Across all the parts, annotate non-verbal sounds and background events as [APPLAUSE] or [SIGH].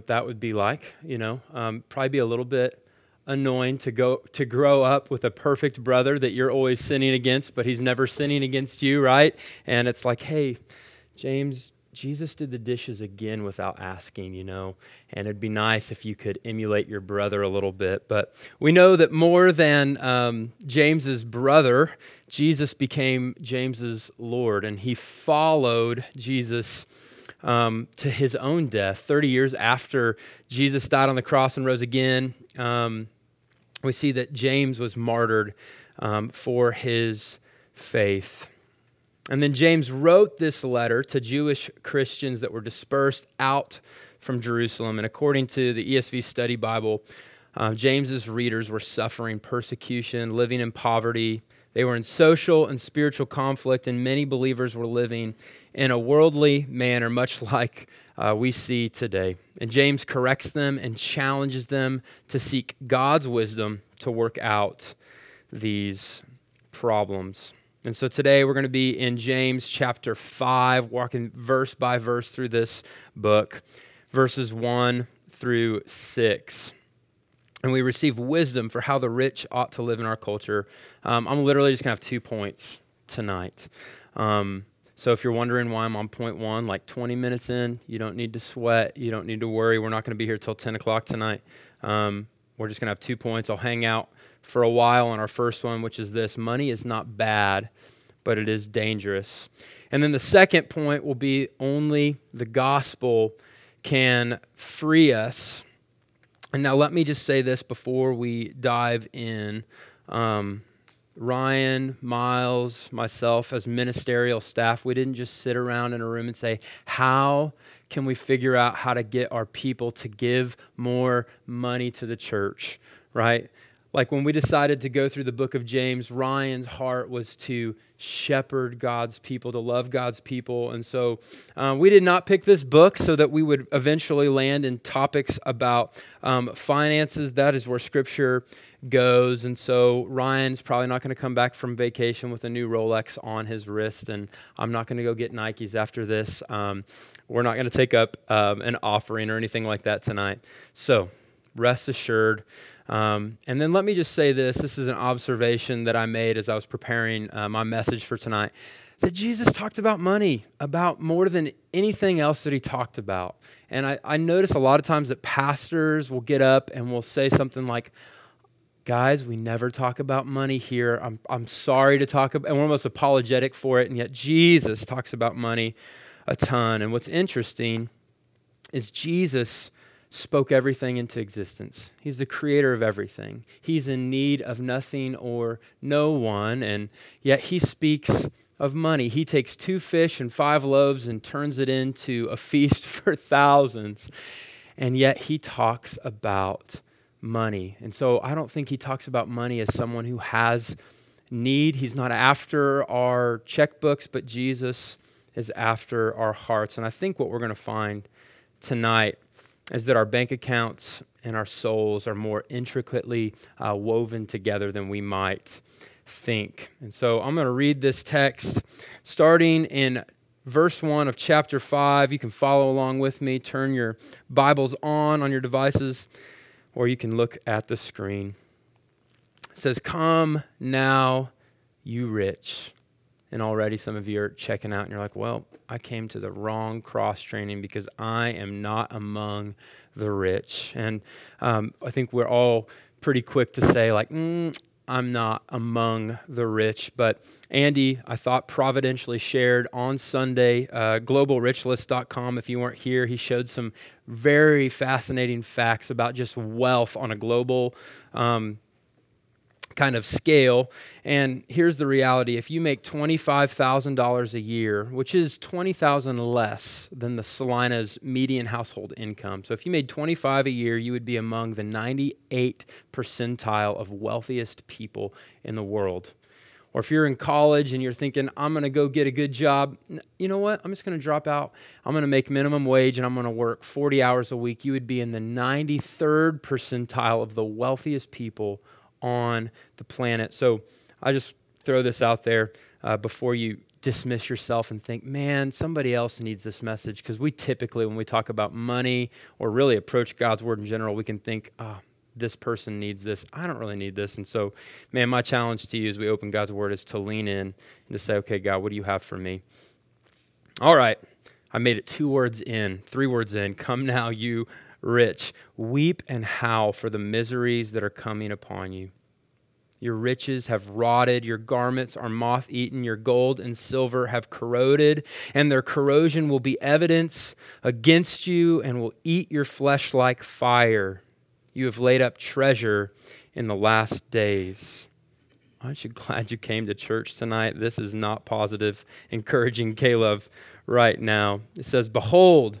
what that would be like. You know, um, probably be a little bit annoying to go to grow up with a perfect brother that you're always sinning against, but he's never sinning against you, right? And it's like, hey, James, Jesus did the dishes again without asking, you know, and it'd be nice if you could emulate your brother a little bit. But we know that more than um, James's brother, Jesus became James's Lord, and he followed Jesus um, to his own death. 30 years after Jesus died on the cross and rose again, um, we see that James was martyred um, for his faith. And then James wrote this letter to Jewish Christians that were dispersed out from Jerusalem. And according to the ESV Study Bible, uh, James's readers were suffering persecution, living in poverty. They were in social and spiritual conflict, and many believers were living in a worldly manner, much [LAUGHS] like uh, we see today. And James corrects them and challenges them to seek God's wisdom to work out these problems. And so today we're going to be in James chapter 5, walking verse by verse through this book, verses 1 through 6. And we receive wisdom for how the rich ought to live in our culture. Um, I'm literally just going to have two points tonight. Um, so if you're wondering why I'm on point one, like 20 minutes in, you don't need to sweat. You don't need to worry. We're not going to be here till 10 o'clock tonight. Um, we're just going to have two points. I'll hang out for a while on our first one, which is this money is not bad, but it is dangerous. And then the second point will be only the gospel can free us. And now let me just say this before we dive in. Um, Ryan, Miles, myself, as ministerial staff, we didn't just sit around in a room and say, How can we figure out how to get our people to give more money to the church? Right? Like when we decided to go through the book of James, Ryan's heart was to shepherd God's people, to love God's people. And so uh, we did not pick this book so that we would eventually land in topics about um, finances. That is where Scripture goes. And so Ryan's probably not going to come back from vacation with a new Rolex on his wrist. And I'm not going to go get Nikes after this. Um, we're not going to take up um, an offering or anything like that tonight. So rest assured. Um, and then let me just say this this is an observation that I made as I was preparing uh, my message for tonight that Jesus talked about money about more than anything else that he talked about. And I, I notice a lot of times that pastors will get up and will say something like, Guys, we never talk about money here. I'm, I'm sorry to talk about, and we're almost apologetic for it, and yet Jesus talks about money a ton. And what's interesting is Jesus spoke everything into existence. He's the creator of everything. He's in need of nothing or no one, and yet he speaks of money. He takes two fish and five loaves and turns it into a feast [LAUGHS] for thousands, and yet he talks about money. And so I don't think he talks about money as someone who has need. He's not after our checkbooks, but Jesus is after our hearts. And I think what we're going to find tonight is that our bank accounts and our souls are more intricately uh, woven together than we might think. And so I'm going to read this text starting in verse 1 of chapter 5. You can follow along with me. Turn your Bibles on on your devices, or you can look at the screen. It says, Come now, you rich. And already some of you are checking out and you're like, well, I came to the wrong cross training because I am not among the rich. And um, I think we're all pretty quick to say, like, mm, I'm not among the rich. But Andy, I thought providentially shared on Sunday, uh, globalrichlist.com. If you weren't here, he showed some very fascinating facts about just wealth on a global um, kind of scale. And here's the reality if you make $25,000 a year, which is 20000 less than the Salina's median household income. So if you made 25 a year, you would be among the 98 percentile of wealthiest people in the world. Or if you're in college and you're thinking, I'm going to go get a good job, you know what? I'm just going to drop out. I'm going to make minimum wage and I'm going to work 40 hours a week. You would be in the 93rd percentile of the wealthiest people on the planet. So I just throw this out there uh, before you dismiss yourself and think, man, somebody else needs this message. Because we typically, when we talk about money or really approach God's word in general, we can think, oh, this person needs this. I don't really need this. And so, man, my challenge to you as we open God's word is to lean in and to say, okay, God, what do you have for me? All right. I made it two words in, three words in. Come now, you rich. Weep and howl for the miseries that are coming upon you. Your riches have rotted, your garments are moth eaten, your gold and silver have corroded, and their corrosion will be evidence against you and will eat your flesh like fire. You have laid up treasure in the last days. Aren't you glad you came to church tonight? This is not positive, encouraging Caleb right now. It says, Behold,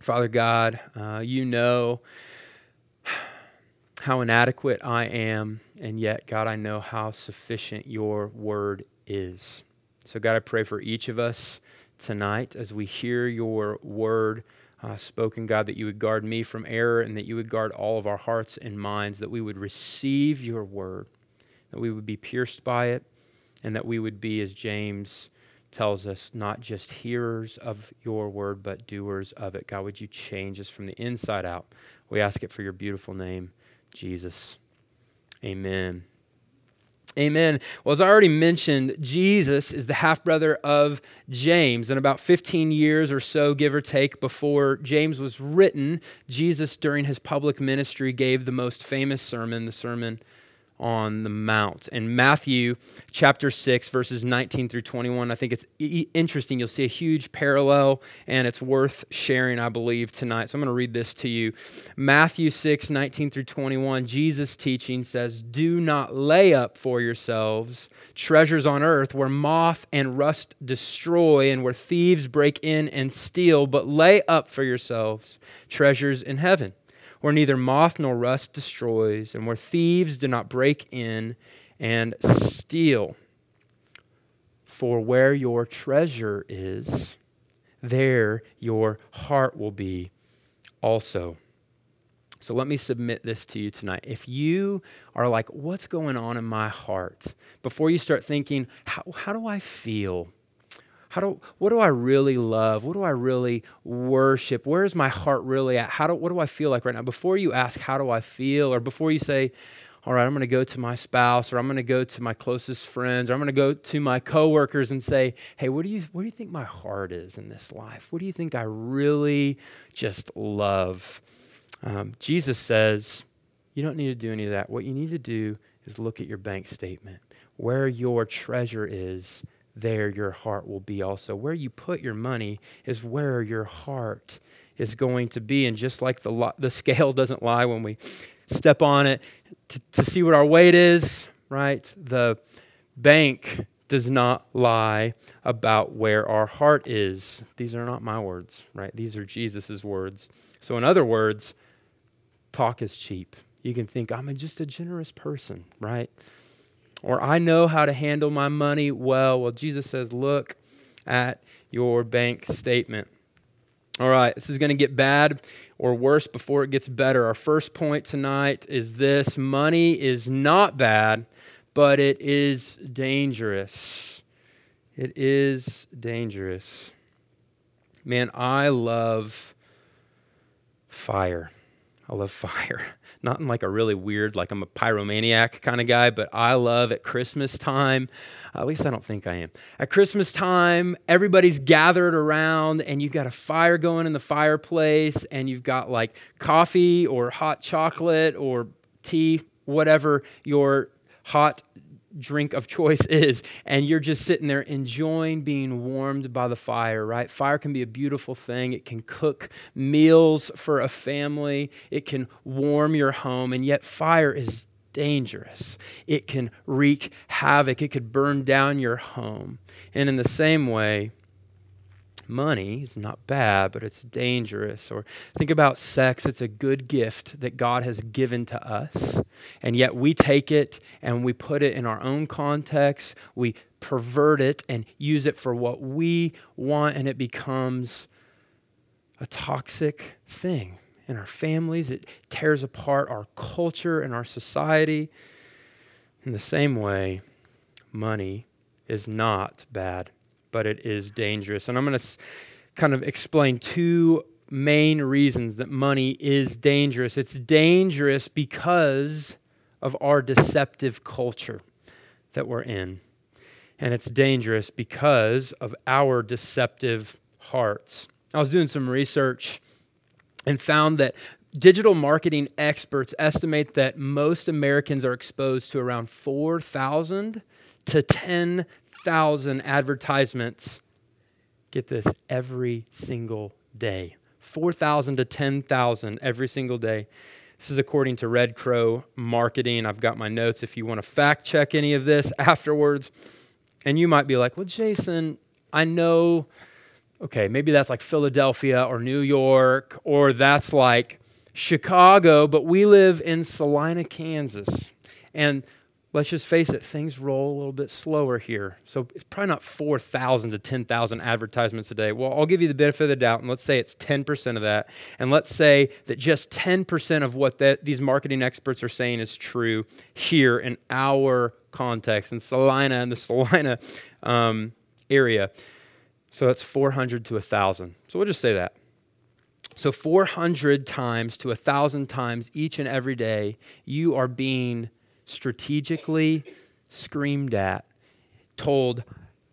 Father God, uh, you know how inadequate I am, and yet, God, I know how sufficient your word is. So, God, I pray for each of us tonight as we hear your word uh, spoken, God, that you would guard me from error and that you would guard all of our hearts and minds, that we would receive your word, that we would be pierced by it, and that we would be, as James tells us, not just hearers of your word, but doers of it. God, would you change us from the inside out? We ask it for your beautiful name. Jesus. Amen. Amen. Well, as I already mentioned, Jesus is the half brother of James. And about 15 years or so, give or take, before James was written, Jesus, during his public ministry, gave the most famous sermon, the Sermon on the Mount. In Matthew chapter 6, verses 19 through 21, I think it's interesting. You'll see a huge parallel, and it's worth sharing, I believe, tonight. So I'm going to read this to you. Matthew 6, 19 through 21, Jesus' teaching says, Do not lay up for yourselves treasures on earth where moth and rust destroy and where thieves break in and steal, but lay up for yourselves treasures in heaven where neither moth nor rust destroys, and where thieves do not break in and steal. For where your treasure is, there your heart will be also. So let me submit this to you tonight. If you are like, what's going on in my heart? Before you start thinking, how, how do I feel? How do, what do I really love? What do I really worship? Where is my heart really at? How do, what do I feel like right now? Before you ask, how do I feel? Or before you say, all right, I'm going to go to my spouse or I'm going to go to my closest friends or I'm going to go to my coworkers and say, hey, what do you, what do you think my heart is in this life? What do you think I really just love? Um, Jesus says, you don't need to do any of that. What you need to do is look at your bank statement. Where your treasure is, there your heart will be also. Where you put your money is where your heart is going to be. And just like the, the scale [LAUGHS] doesn't lie when we step on it to, to see what our weight is, right? The bank does not lie about where our heart is. These are not my words, right? These are Jesus' words. So, in other words, talk is cheap. You can think, I'm just a generous person, right? Or I know how to handle my money well. Well, Jesus says, look at your bank statement. All right, this is going to get bad or worse before it gets better. Our first point tonight is this money is not bad, but it is dangerous. It is dangerous. Man, I love fire. I love fire. [LAUGHS] Not in like a really weird, like I'm a pyromaniac kind of guy, but I love at Christmas time, at least I don't think I am. At Christmas time, everybody's gathered around and you've got a fire going in the fireplace and you've got like coffee or hot chocolate or tea, whatever your hot drink of choice [LAUGHS] is, and you're just sitting there enjoying being warmed by the fire, right? Fire can be a beautiful thing. It can cook meals for a family, it can warm your home, and yet fire is dangerous. It can wreak havoc, it could burn down your home. And in the same way, money is not bad, but it's dangerous. Or think about sex, it's a good gift that God has given to us. And yet we take it and we put it in our own context. We pervert it and use it for what we want, and it becomes a toxic thing in our families. It tears apart our culture and our society. In the same way, money is not bad but it is dangerous. And I'm going to kind of explain two main reasons that money is dangerous. It's dangerous because of our deceptive culture that we're in. And it's dangerous because of our deceptive hearts. I was doing some research and found that digital marketing experts estimate that most Americans are exposed to around 4,000 to 10 thousand advertisements. Get this every single day. 4,000 to 10,000 every single day. This is according to Red Crow Marketing. I've got my notes if you want to fact check any of this [LAUGHS] afterwards. And you might be like, well, Jason, I know, okay, maybe that's like Philadelphia or New York, or that's like Chicago, but we live in Salina, Kansas. And let's just face it, things roll a little bit slower here. So it's probably not 4,000 to 10,000 advertisements a day. Well, I'll give you the benefit of the doubt, and let's say it's 10% of that. And let's say that just 10% of what these marketing experts are saying is true here in our context, in Salina, and the [LAUGHS] Salina um, area. So that's 400 to 1,000. So we'll just say that. So 400 times to 1,000 times each and every day, you are being strategically screamed at, told,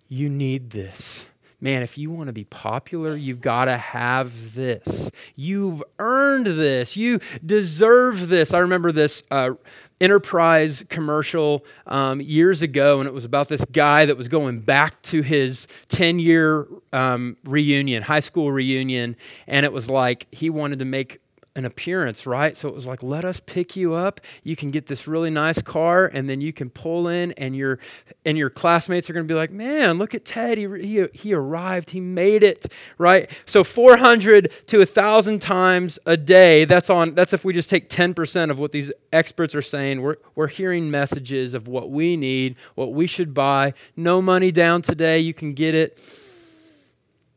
you need this. Man, if you want to be popular, you've got to have this. You've earned this. You deserve this. I remember this uh, enterprise commercial um, years ago, and it was about this guy that was going back to his 10 year um, reunion, high school reunion, and it was like he wanted to make an appearance, right? So it was like, let us pick you up. You can get this really nice car, and then you can pull in, and your and your classmates are going to be like, man, look at Ted. He, he, he arrived. He made it, right? So 400 to 1,000 times a day. That's on. That's if we just take 10% of what these experts are saying. We're we're hearing messages of what we need, what we should buy. No money down today. You can get it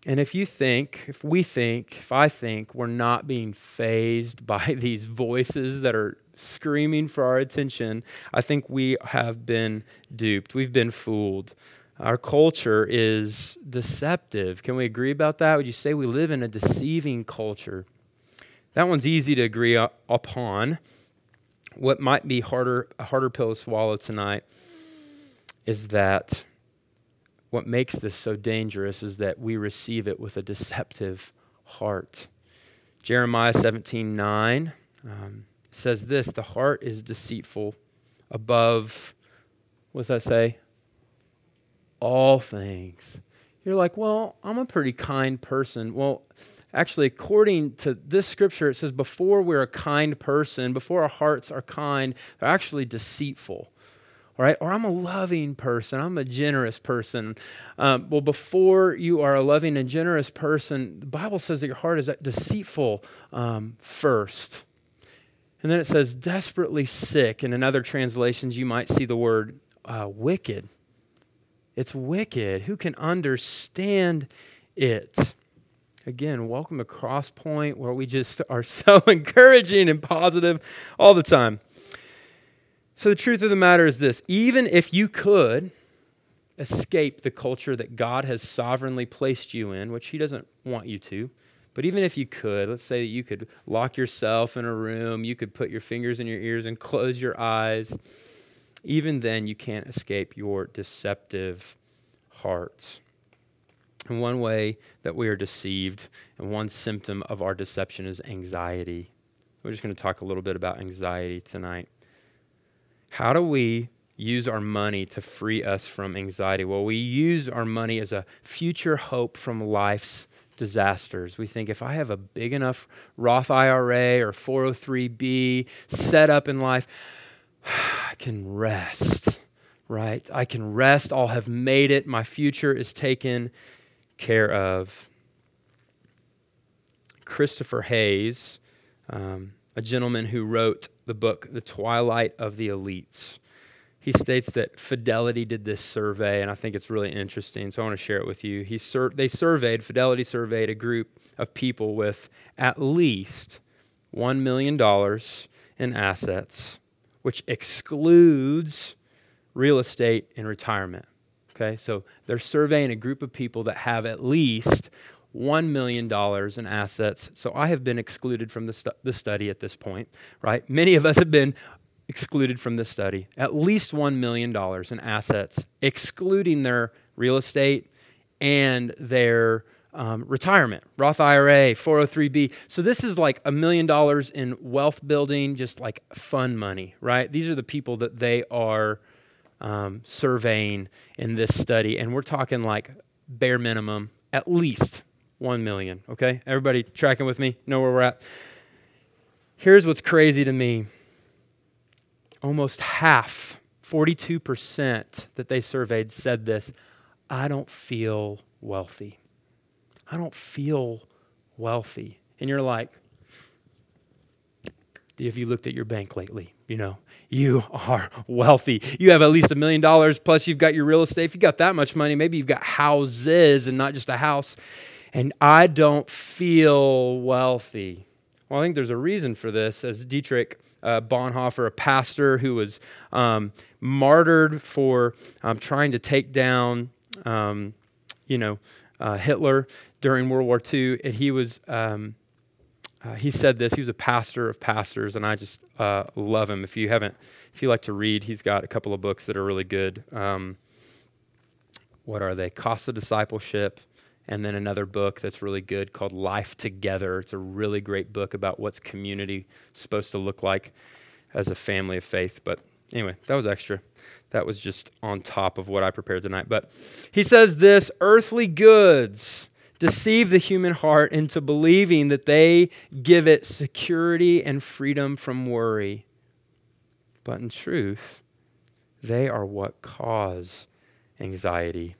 and if you think, if we think, if I think we're not being fazed [LAUGHS] by these voices that are screaming for our attention, I think we have been duped. We've been fooled. Our culture is deceptive. Can we agree about that? Would you say we live in a deceiving culture? That one's easy to agree upon. What might be harder, a harder pill to swallow tonight is that what makes this so dangerous is that we receive it with a deceptive heart. Jeremiah 17 9 um, says this The heart is deceitful above, what does that say? All things. You're like, well, I'm a pretty kind person. Well, actually, according to this scripture, it says before we're a kind person, before our hearts are kind, they're actually deceitful right? Or I'm a loving person, I'm a generous person. Um, well, before you are a loving and generous person, the Bible says that your heart is deceitful um, first. And then it says desperately sick. And in other translations, you might see the word uh, wicked. It's wicked. Who can understand it? Again, welcome to Crosspoint, where we just are [LAUGHS] so encouraging and positive all the time. So, the truth of the matter is this even if you could escape the culture that God has sovereignly placed you in, which He doesn't want you to, but even if you could, let's say that you could lock yourself in a room, you could put your fingers in your ears and close your eyes, even then you can't escape your deceptive hearts. And one way that we are deceived, and one symptom of our deception is anxiety. We're just going to talk a little bit about anxiety tonight. How do we use our money to free us from anxiety? Well, we use our money as a future hope from life's disasters. We think if I have a big enough Roth IRA or 403B set up in life, [SIGHS] I can rest, right? I can rest. I'll have made it. My future is taken care of. Christopher Hayes, um, a gentleman who wrote the book, The Twilight of the Elites. He states that Fidelity did this survey, and I think it's really interesting, so I want to share it with you. He sur- they surveyed, Fidelity surveyed a group of people with at least $1 million in assets, which excludes real estate and retirement. Okay, so they're surveying a group of people that have at least $1 million in assets. So I have been excluded from the, stu- the study at this point, right? Many of us have been excluded from this study. At least $1 million in assets, excluding their real estate and their um, retirement, Roth IRA, 403b. So this is like a million dollars in wealth building, just like fun money, right? These are the people that they are um, surveying in this study, and we're talking like bare minimum, at least 1 million, okay? Everybody tracking with me? Know where we're at? Here's what's crazy to me almost half, 42% that they surveyed said this I don't feel wealthy. I don't feel wealthy. And you're like, have you looked at your bank lately? You know, you are wealthy. You have at least a million dollars, plus you've got your real estate. If you got that much money, maybe you've got houses and not just a house. And I don't feel wealthy. Well, I think there's a reason for this. As Dietrich uh, Bonhoeffer, a pastor who was um, martyred for um, trying to take down, um, you know, uh, Hitler during World War II, and he was. Um, uh, he said this. He was a pastor of pastors, and I just uh, love him. If you haven't, if you like to read, he's got a couple of books that are really good. Um, what are they? Cost of Discipleship, and then another book that's really good called Life Together. It's a really great book about what's community supposed to look like as a family of faith. But anyway, that was extra. That was just on top of what I prepared tonight. But he says this earthly goods deceive the human heart into believing that they give it security and freedom from worry. But in truth, they are what cause anxiety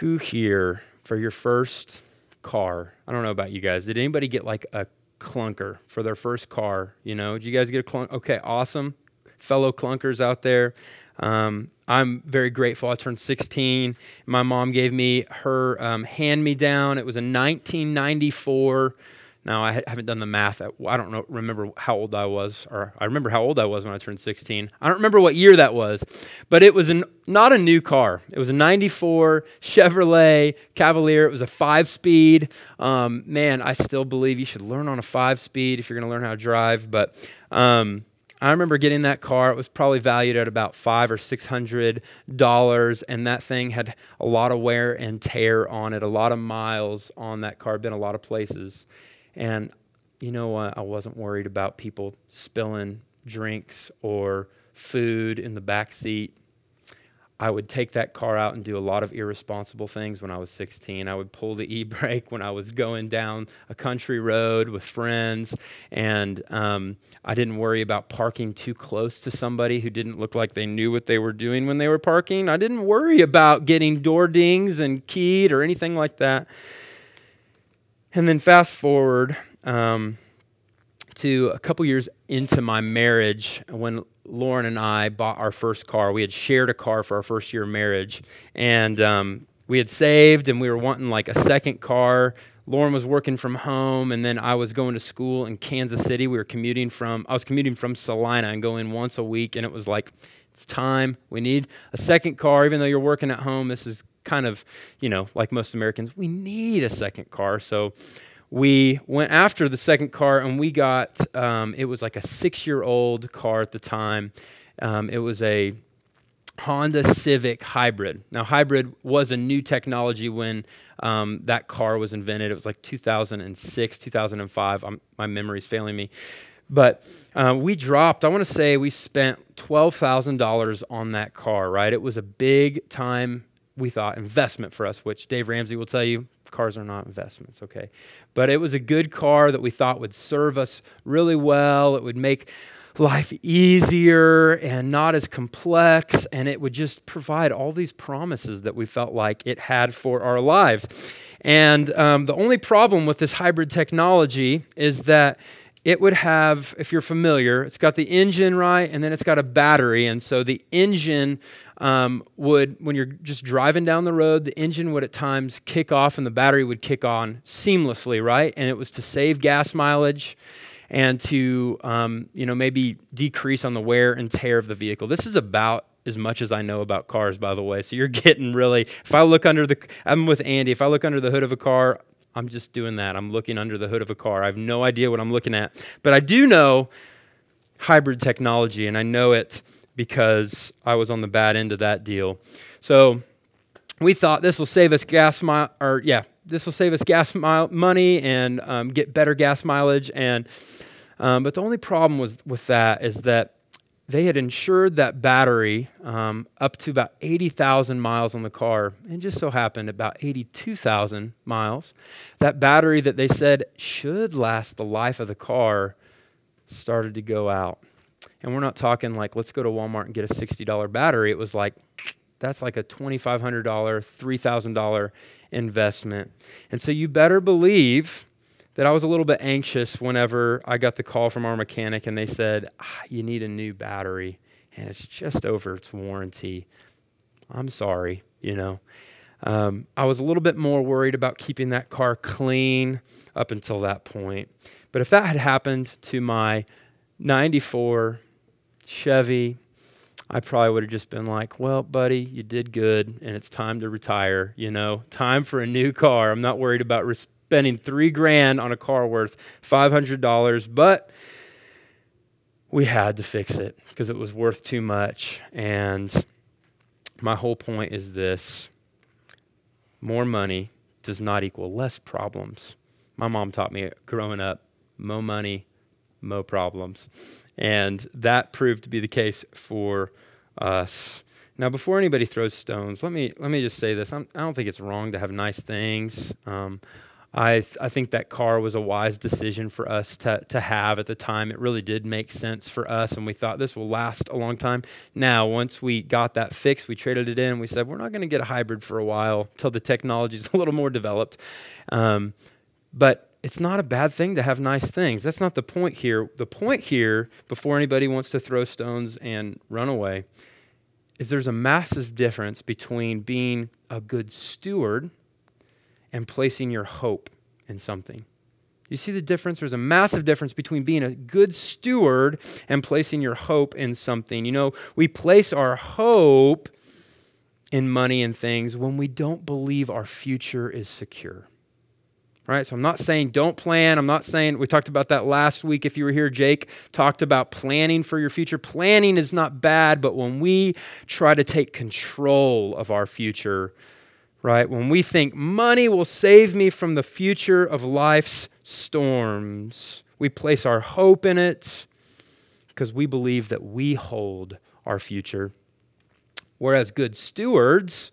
Who here for your first car? I don't know about you guys. Did anybody get like a clunker for their first car? You know, did you guys get a clunk? Okay, awesome. Fellow clunkers out there. Um, I'm very grateful. I turned 16. My mom gave me her um, hand me down. It was a 1994 now I haven't done the math. I don't know, remember how old I was, or I remember how old I was when I turned 16. I don't remember what year that was, but it was an, not a new car. It was a '94 Chevrolet Cavalier. It was a five-speed. Um, man, I still believe you should learn on a five-speed if you're going to learn how to drive. But um, I remember getting that car. It was probably valued at about five or six hundred dollars, and that thing had a lot of wear and tear on it, a lot of miles on that car. Been a lot of places. And you know, what? I wasn't worried about people spilling drinks or food in the back seat. I would take that car out and do a lot of irresponsible things when I was 16. I would pull the [LAUGHS] e brake when I was going down a country road with friends. And um, I didn't worry about parking too close to somebody who didn't look like they knew what they were doing when they were parking. I didn't worry about getting door dings and keyed or anything like that. And then fast forward um, to a couple years into my marriage when Lauren and I bought our first car. We had shared a car for our first year of marriage. And um, we had saved and we were wanting like a second car. Lauren was working from home, and then I was going to school in Kansas City. We were commuting from, I was commuting from Salina and going once a week, and it was like, it's time. We need a second car, even though you're working at home. This is kind of, you know, like most Americans, we need a second car. So we went after the second car and we got, um, it was like a six year old car at the time. Um, it was a Honda Civic Hybrid. Now, hybrid was a new technology when um, that car was invented. It was like 2006, 2005. I'm, my memory's failing me. But uh, we dropped, I want to say we spent $12,000 on that car, right? It was a big time we thought investment for us, which Dave Ramsey will tell you cars are not investments, okay? But it was a good car that we thought would serve us really well. It would make life easier and not as complex, and it would just provide all these promises that we felt like it had for our lives. And um, the only problem with this hybrid technology is that it would have, if you're familiar, it's got the engine, right? And then it's got a battery. And so the engine um, would, when you're just driving down the road, the engine would at times kick off and the battery would kick on seamlessly, right? And it was to save gas mileage and to, um, you know, maybe decrease on the wear and tear of the vehicle. This is about as much as I know about cars, by the way. So you're [LAUGHS] getting really, if I look under the, I'm with Andy, if I look under the hood of a car, I'm just doing that. I'm looking under the hood of a car. I have no idea what I'm looking at. But I do know hybrid technology, and I know it because I was on the bad end of that deal. So we thought this will save us gas mile, or yeah, this will save us gas mile money and um, get better gas mileage. And um, but the only problem was with that is that they had insured that battery um, up to about 80,000 miles on the car, and just so happened about 82,000 miles. That battery that they said should last the life of the car started to go out. And we're not talking like, let's go to Walmart and get a $60 battery. It was like, that's like a $2,500, $3,000 investment. And so you better believe that I was a little bit anxious whenever I got the call from our mechanic and they said, ah, You need a new battery and it's just over its warranty. I'm sorry, you know. Um, I was a little bit more worried about keeping that car clean up until that point. But if that had happened to my 94 Chevy, I probably would have just been like, well, buddy, you did good and it's time to retire, you know, time for a new car. I'm not worried about res- spending three grand on a car worth $500, but we had to fix it because it was worth too much. And my whole point is this more money does not equal less problems. My mom taught me growing up more money, more problems. And that proved to be the case for us. Now, before anybody throws stones, let me let me just say this: I'm, I do not think it's wrong to have nice things. Um, I, th- I think that car was a wise decision for us to, to have at the time. It really did make sense for us, and we thought this will last a long time. Now, once we got that fixed, we traded it in. We said we're not going to get a hybrid for a while till the technology is [LAUGHS] a little more developed. Um, but it's not a bad thing to have nice things. That's not the point here. The point here, before anybody wants to throw stones and run away, is there's a massive difference between being a good steward and placing your hope in something. You see the difference? There's a massive difference between being a good steward and placing your hope in something. You know, we place our hope in money and things when we don't believe our future is secure. Right? So I'm not saying don't plan. I'm not saying we talked about that last week. If you were here, Jake talked about planning for your future. Planning is not bad, but when we try to take control of our future, right? When we think money will save me from the future of life's storms, we place our hope in it because we believe that we hold our future. Whereas good stewards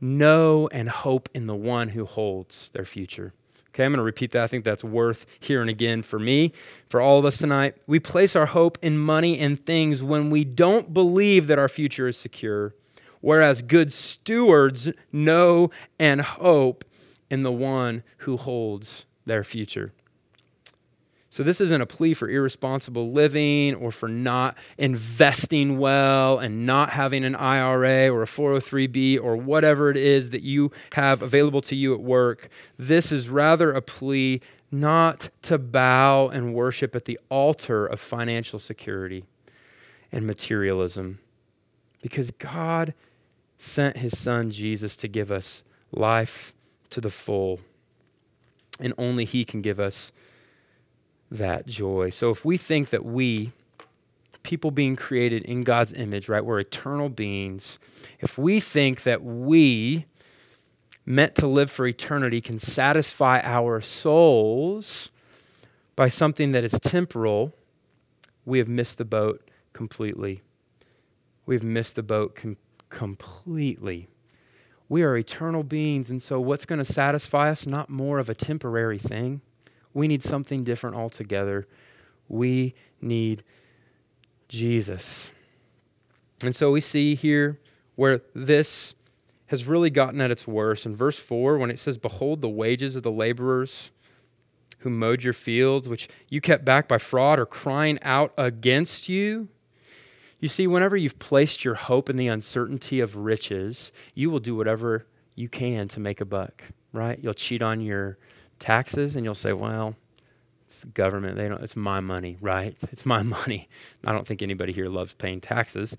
know and hope in the one who holds their future. Okay, I'm going to repeat that. I think that's worth hearing again for me, for all of us tonight. We place our hope in money and things when we don't believe that our future is secure whereas good stewards know and hope in the one who holds their future. So, this isn't a plea for irresponsible living or for not investing well and not having an IRA or a 403B or whatever it is that you have available to you at work. This is rather a plea not to bow and worship at the altar of financial security and materialism because God sent his son Jesus to give us life to the full. And only he can give us that joy. So if we think that we, people being created in God's image, right, we're eternal beings, if we think that we, meant to live for eternity, can satisfy our souls by something that is temporal, we have missed the boat completely. We've missed the boat completely completely. We are eternal beings, and so what's going to satisfy us? Not more of a temporary thing. We need something different altogether. We need Jesus. And so we see here where this has really gotten at its worst. In verse 4, when it says, Behold, the wages of the laborers who mowed your fields, which you kept back by fraud, are crying out against you. You see, whenever you've placed your hope in the uncertainty of riches, you will do whatever you can to make a buck, right? You'll cheat on your taxes and you'll say, well, it's the government. They don't, it's my money, right? [LAUGHS] It's my money. I don't think anybody here loves paying taxes.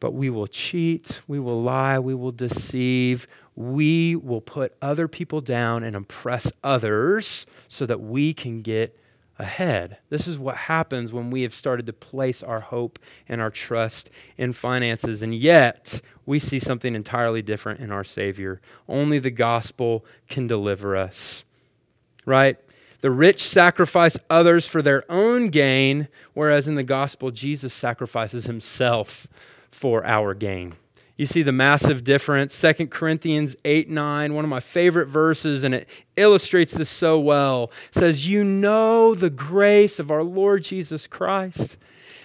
But we will cheat, we will lie, we will deceive, we will put other people down and oppress others so that we can get ahead. This is what happens when we have started to place our hope and our trust in finances. And yet, we see something entirely different in our Savior. Only the gospel can deliver us. Right? The rich sacrifice others for their own gain, whereas in the gospel, Jesus sacrifices himself for our gain. You see the massive difference. 2 Corinthians 8 9, one of my favorite verses, and it illustrates this so well. It says, You know the grace of our Lord Jesus Christ,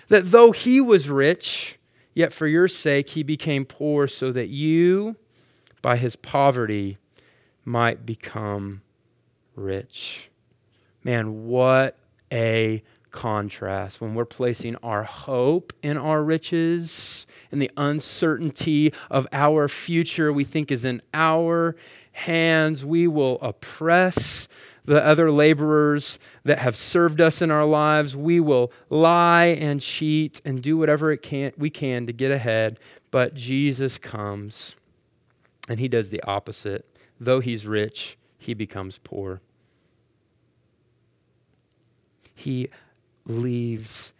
that though he was rich, yet for your sake he became poor, so that you, by his poverty, might become rich. Man, what a contrast when we're placing our hope in our riches and the uncertainty of our future we think is in our hands. We will oppress the other laborers that have served us in our lives. We will lie and cheat and do whatever it can, we can to get ahead. But Jesus comes and he does the opposite. Though he's rich, he becomes poor. He leaves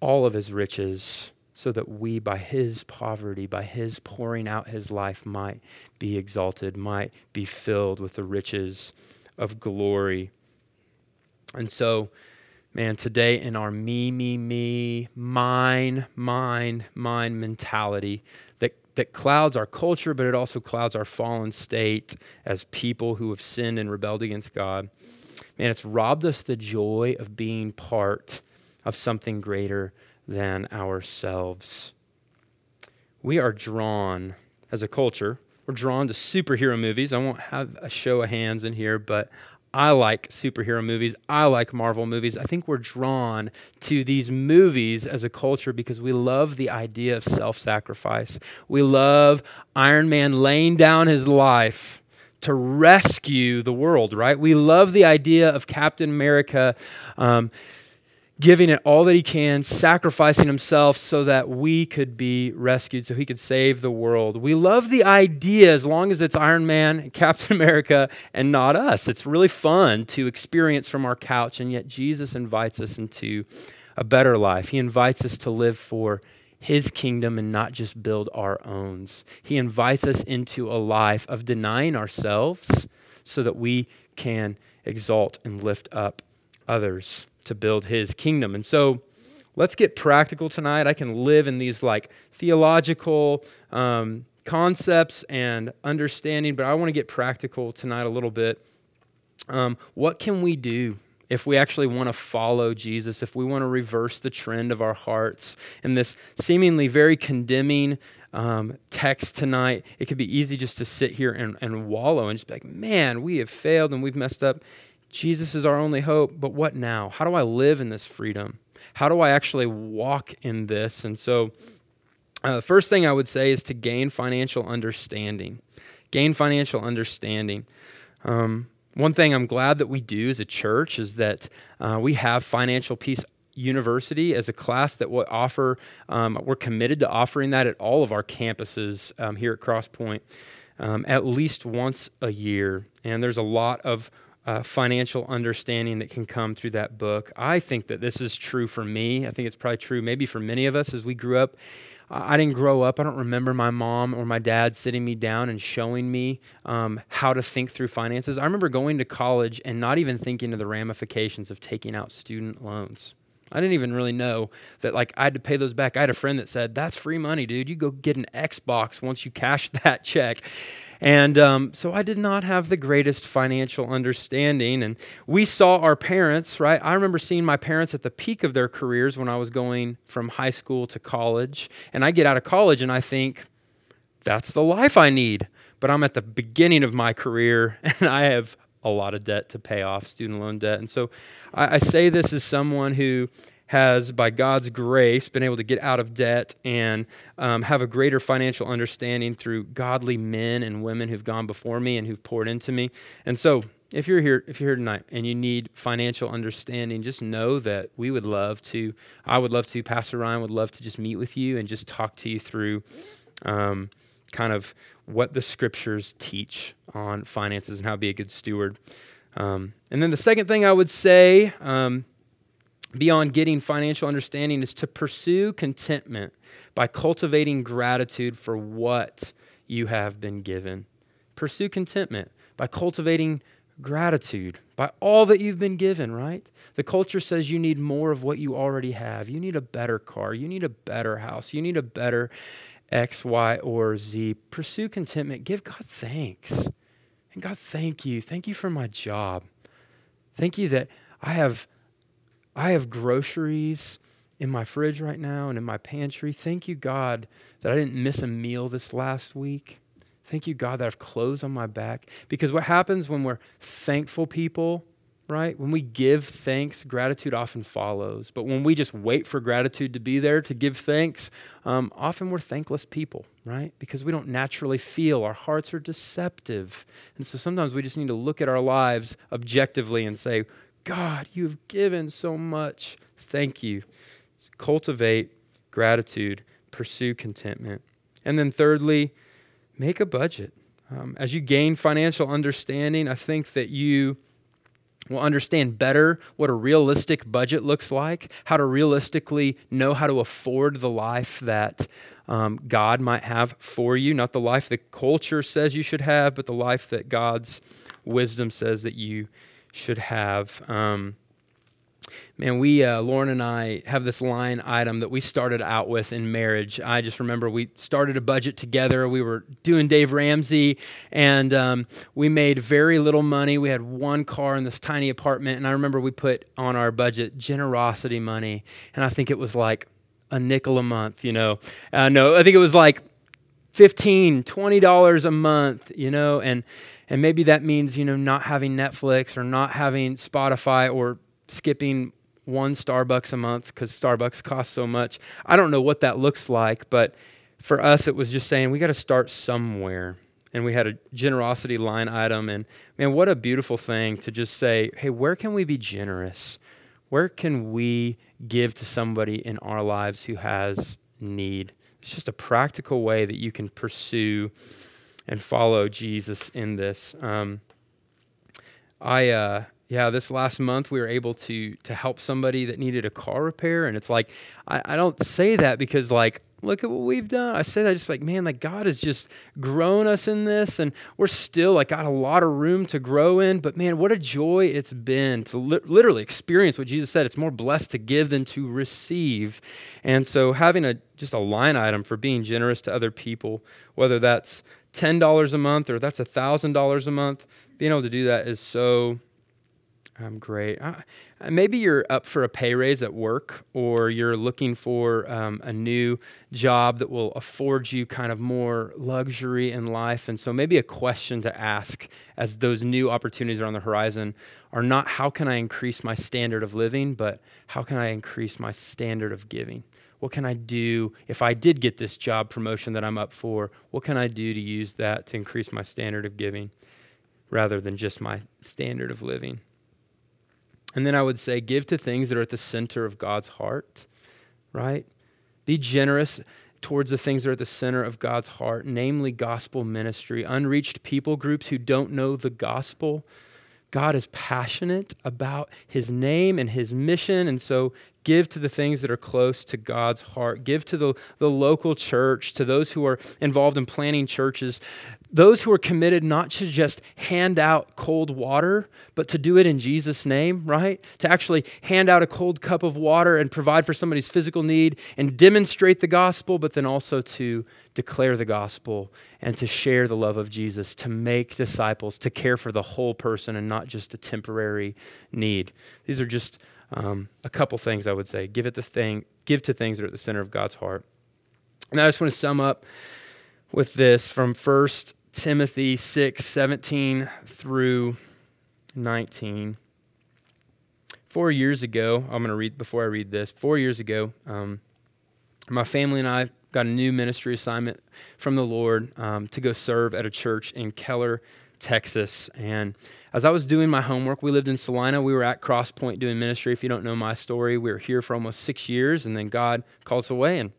all of his riches so that we, by his poverty, by his pouring out his life, might be exalted, might be filled with the riches of glory. And so, man, today in our me, me, me, mine, mine, mine mentality that, that clouds our culture, but it also clouds our fallen state as people who have sinned and rebelled against God. Man, it's robbed us the joy of being part of something greater than ourselves. We are drawn, as a culture, we're drawn to superhero movies. I won't have a show of hands in here, but I like superhero movies. I like Marvel movies. I think we're drawn to these movies as a culture because we love the idea of self sacrifice. We love Iron Man laying down his life to rescue the world, right? We love the idea of Captain America. Um, giving it all that he can, sacrificing himself so that we could be rescued, so he could save the world. We love the idea as long as it's Iron Man [LAUGHS] Captain America and not us. It's really fun to experience from our couch, and yet Jesus invites us into a better life. He invites us to live for his kingdom and not just build our own. He invites us into a life of denying ourselves so that we can exalt and lift up others to build his kingdom. And so let's get practical tonight. I can live in these like theological um, concepts and understanding, but I want to get practical tonight a little bit. Um, what can we do if we actually want to follow Jesus, if we want to reverse the trend of our hearts in this seemingly very condemning um, text tonight, it could be easy just to sit here and, and wallow and just be like, man, we have failed and we've messed up. Jesus is our only hope, but what now? How do I live in this freedom? How do I actually walk in this? And so, uh, the first thing I would say is to gain financial understanding. Gain financial understanding. Um, one thing I'm glad that we do as a church is that uh, we have Financial Peace University as a class that will offer, um, we're committed to offering that at all of our campuses um, here at Crosspoint um, at least once a year. And there's a lot of uh, financial understanding that can come through that book. I think that this is true for me. I think it's probably true maybe for many of us as we grew up. I didn't grow up, I don't remember my mom or my dad sitting me down and showing me um, how to think through finances. I remember going to college and not even thinking of the ramifications of taking out student loans. I didn't even really know that like I had to pay those back. I had a friend that said, "That's free money, dude. You go get an Xbox once you cash [LAUGHS] that check." And um, so I did not have the greatest financial understanding. And we saw our parents, right? I remember seeing my parents at the peak of their careers when I was going from high school to college. And I get out of college and I think, that's the life I need. But I'm at the beginning of my career [LAUGHS] and I have a lot of debt to pay off, student loan debt. And so I, I say this as someone who has, by God's grace, been able to get out of debt and um, have a greater financial understanding through godly men and women who've gone before me and who've poured into me. And so, if you're here, if you're here tonight and you need financial understanding, just know that we would love to. I would love to. Pastor Ryan would love to just meet with you and just talk to you through, um, kind of what the scriptures teach on finances and how to be a good steward. Um, and then the second thing I would say. Um, beyond getting financial understanding is to pursue contentment by cultivating gratitude for what you have been given. Pursue contentment by cultivating gratitude by all that you've been given, right? The culture says you need more of what you already have. You need a better car. You need a better house. You need a better X, Y, or Z. Pursue contentment. Give God thanks. And God, thank you. Thank you for my job. Thank you that I have I have groceries in my fridge right now and in my pantry. Thank you, God, that I didn't miss a meal this last week. Thank you, God, that I have clothes on my back. Because what happens when we're thankful people, right? When we give thanks, gratitude often follows. But when we just wait for gratitude to be there to give thanks, um, often we're thankless people, right? Because we don't naturally feel. Our hearts are deceptive. And so sometimes we just need to look at our lives objectively and say, God, you have given so much. Thank you. Cultivate gratitude, pursue contentment. And then, thirdly, make a budget. Um, as you gain financial understanding, I think that you will understand better what a realistic budget looks like, how to realistically know how to afford the life that um, God might have for you, not the life the culture says you should have, but the life that God's wisdom says that you should have. Um, man, we, uh, Lauren and I, have this line item that we started out with in marriage. I just remember we started a budget together. We were doing Dave Ramsey, and um, we made very little money. We had one car in this tiny apartment, and I remember we put on our budget generosity money, and I think it was like a nickel a month, you know. Uh, no, I think it was like 15 $20 a month, you know, and and maybe that means, you know, not having Netflix or not having Spotify or skipping one Starbucks a month because Starbucks costs so much. I don't know what that looks like, but for us, it was just saying we got to start somewhere. And we had a generosity line item. And man, what a beautiful thing to just say, hey, where can we be generous? Where can we give to somebody in our lives who has need? It's just a practical way that you can pursue and follow Jesus in this. Um, I uh, yeah, this last month we were able to to help somebody that needed a car repair, and it's like I, I don't say that because like look at what we've done. I say that just like man, like God has just grown us in this, and we're still like got a lot of room to grow in. But man, what a joy it's been to li- literally experience what Jesus said. It's more blessed to give than to receive, and so having a just a line item for being generous to other people, whether that's $10 a month or that's $1,000 a month, being able to do that is so um, great. Uh, maybe you're up for a pay raise at work or you're looking for um, a new job that will afford you kind of more luxury in life. And so maybe a question to ask as those new opportunities are on the horizon are not how can I increase my standard of living, but how can I increase my standard of giving? What can I do if I did get this job promotion that I'm up for? What can I do to use that to increase my standard of giving rather than just my standard of living? And then I would say, give to things that are at the center of God's heart, right? Be generous towards the things that are at the center of God's heart, namely gospel ministry, unreached people groups who don't know the gospel. God is passionate about his name and his mission, and so Give to the things that are close to God's heart. Give to the, the local church, to those who are involved in planning churches, those who are committed not to just hand out cold water, but to do it in Jesus' name, right? To actually hand out a cold cup of water and provide for somebody's physical need and demonstrate the gospel, but then also to declare the gospel and to share the love of Jesus, to make disciples, to care for the whole person and not just a temporary need. These are just um, a couple things I would say. Give it the thing, give to things that are at the center of God's heart. And I just want to sum up with this from 1 Timothy 6 17 through 19. Four years ago, I'm going to read before I read this. Four years ago, um, my family and I got a new ministry assignment from the Lord um, to go serve at a church in Keller, Texas. And as I was doing my homework, we lived in Salina. We were at Cross Point doing ministry. If you don't know my story, we were here for almost six years, and then God called us away, and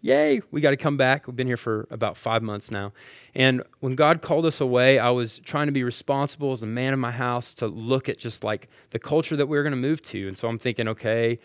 yay, we got to come back. We've been here for about five months now. And when God called us away, I was trying to be responsible as a man in my house to look at just like the culture that we were going to move to. And so I'm thinking, okay,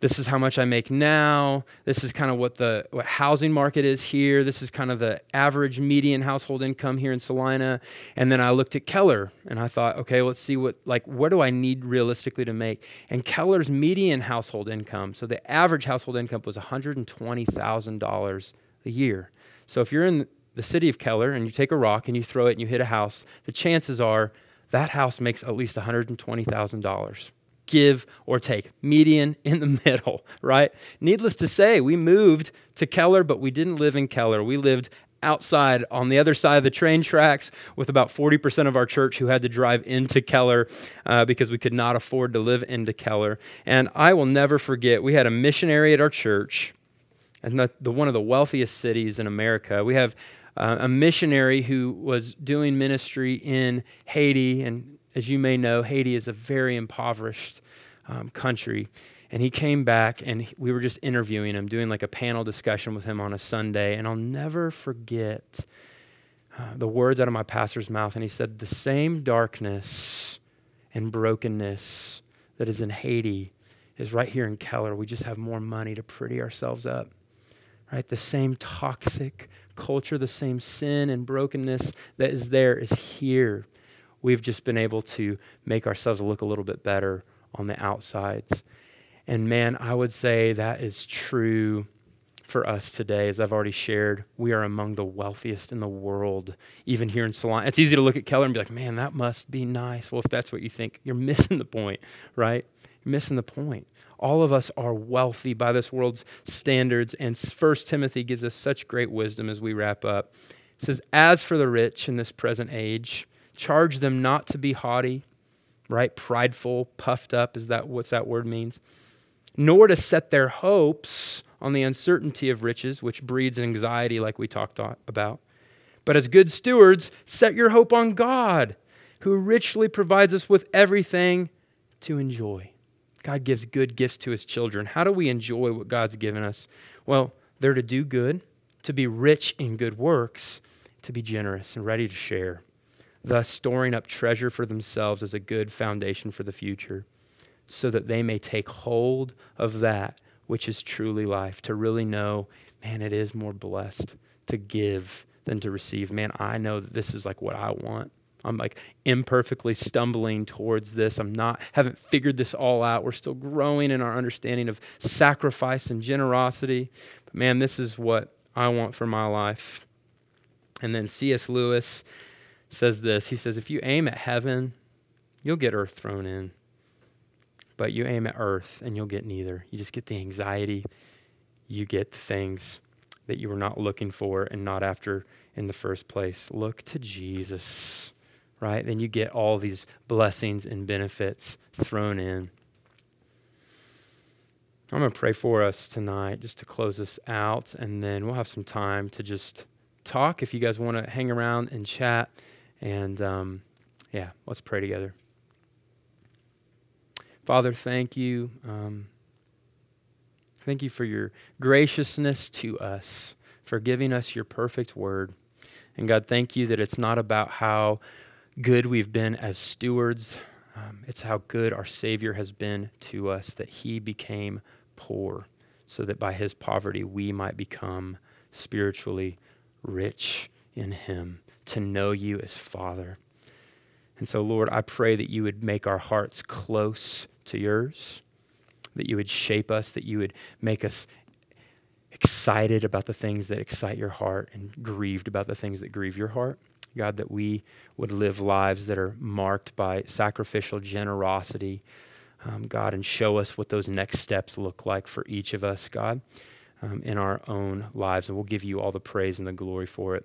this is how much I make now. This is kind of what the what housing market is here. This is kind of the average median household income here in Salina. And then I looked at Keller and I thought, okay, let's see what like what do I need realistically to make? And Keller's median household income, so the average household income was $120,000 a year. So if you're in the city of Keller and you take a rock and you throw it and you hit a house, the chances are that house makes at least $120,000 give or take, median [LAUGHS] in the middle, right? Needless to say, we moved to Keller, but we didn't live in Keller. We lived outside on the other side of the train tracks with about 40% of our church who had to drive into Keller uh, because we could not afford to live into Keller. And I will never forget, we had a missionary at our church, and the, the one of the wealthiest cities in America. We have uh, a missionary who was doing ministry in Haiti and as you may know, Haiti is a very impoverished um, country. And he came back and we were just interviewing him, doing like a panel discussion with him on a Sunday. And I'll never forget uh, the words out of my pastor's mouth. And he said, The same darkness and brokenness that is in Haiti is right here in Keller. We just have more money to pretty ourselves up. Right? The same toxic culture, the same sin and brokenness that is there is here. We've just been able to make ourselves look a little bit better on the outsides. And man, I would say that is true for us today. As I've already shared, we are among the wealthiest in the world, even here in Salina. It's easy to look at Keller and be like, man, that must be nice. Well, if that's what you think, you're missing the point, right? You're missing the point. All of us are wealthy by this world's standards. And First Timothy gives us such great wisdom as we wrap up. It says, As for the rich in this present age, Charge them not to be haughty, right? Prideful, puffed up, is that what's that word means? Nor to set their hopes on the uncertainty of riches, which breeds anxiety, like we talked about. But as good stewards, set your hope on God, who richly provides us with everything to enjoy. God gives good gifts to his children. How do we enjoy what God's given us? Well, they're to do good, to be rich in good works, to be generous and ready to share thus storing up treasure for themselves as a good foundation for the future, so that they may take hold of that which is truly life, to really know, man, it is more blessed to give than to receive. Man, I know that this is like what I want. I'm like imperfectly stumbling towards this. I'm not, haven't figured this all out. We're still growing in our understanding of sacrifice and generosity. But man, this is what I want for my life. And then C.S. Lewis says this He says, If you aim at heaven, you'll get earth thrown in. But you aim at earth and you'll get neither. You just get the anxiety. You get things that you were not looking for and not after in the first place. Look to Jesus, right? Then you get all these blessings and benefits thrown in. I'm going to pray for us tonight just to close us out, and then we'll have some time to just talk if you guys want to hang around and chat. And um, yeah, let's pray together. Father, thank you. Um, thank you for your graciousness to us, for giving us your perfect word. And God, thank you that it's not about how good we've been as stewards, um, it's how good our Savior has been to us, that He became poor, so that by his poverty we might become spiritually rich in him, to know you as Father. And so, Lord, I pray that you would make our hearts close to yours, that you would shape us, that you would make us excited about the things that excite your heart and grieved about the things that grieve your heart. God, that we would live lives that are marked by sacrificial generosity, um, God, and show us what those next steps look like for each of us, God, um, in our own lives. And we'll give you all the praise and the glory for it.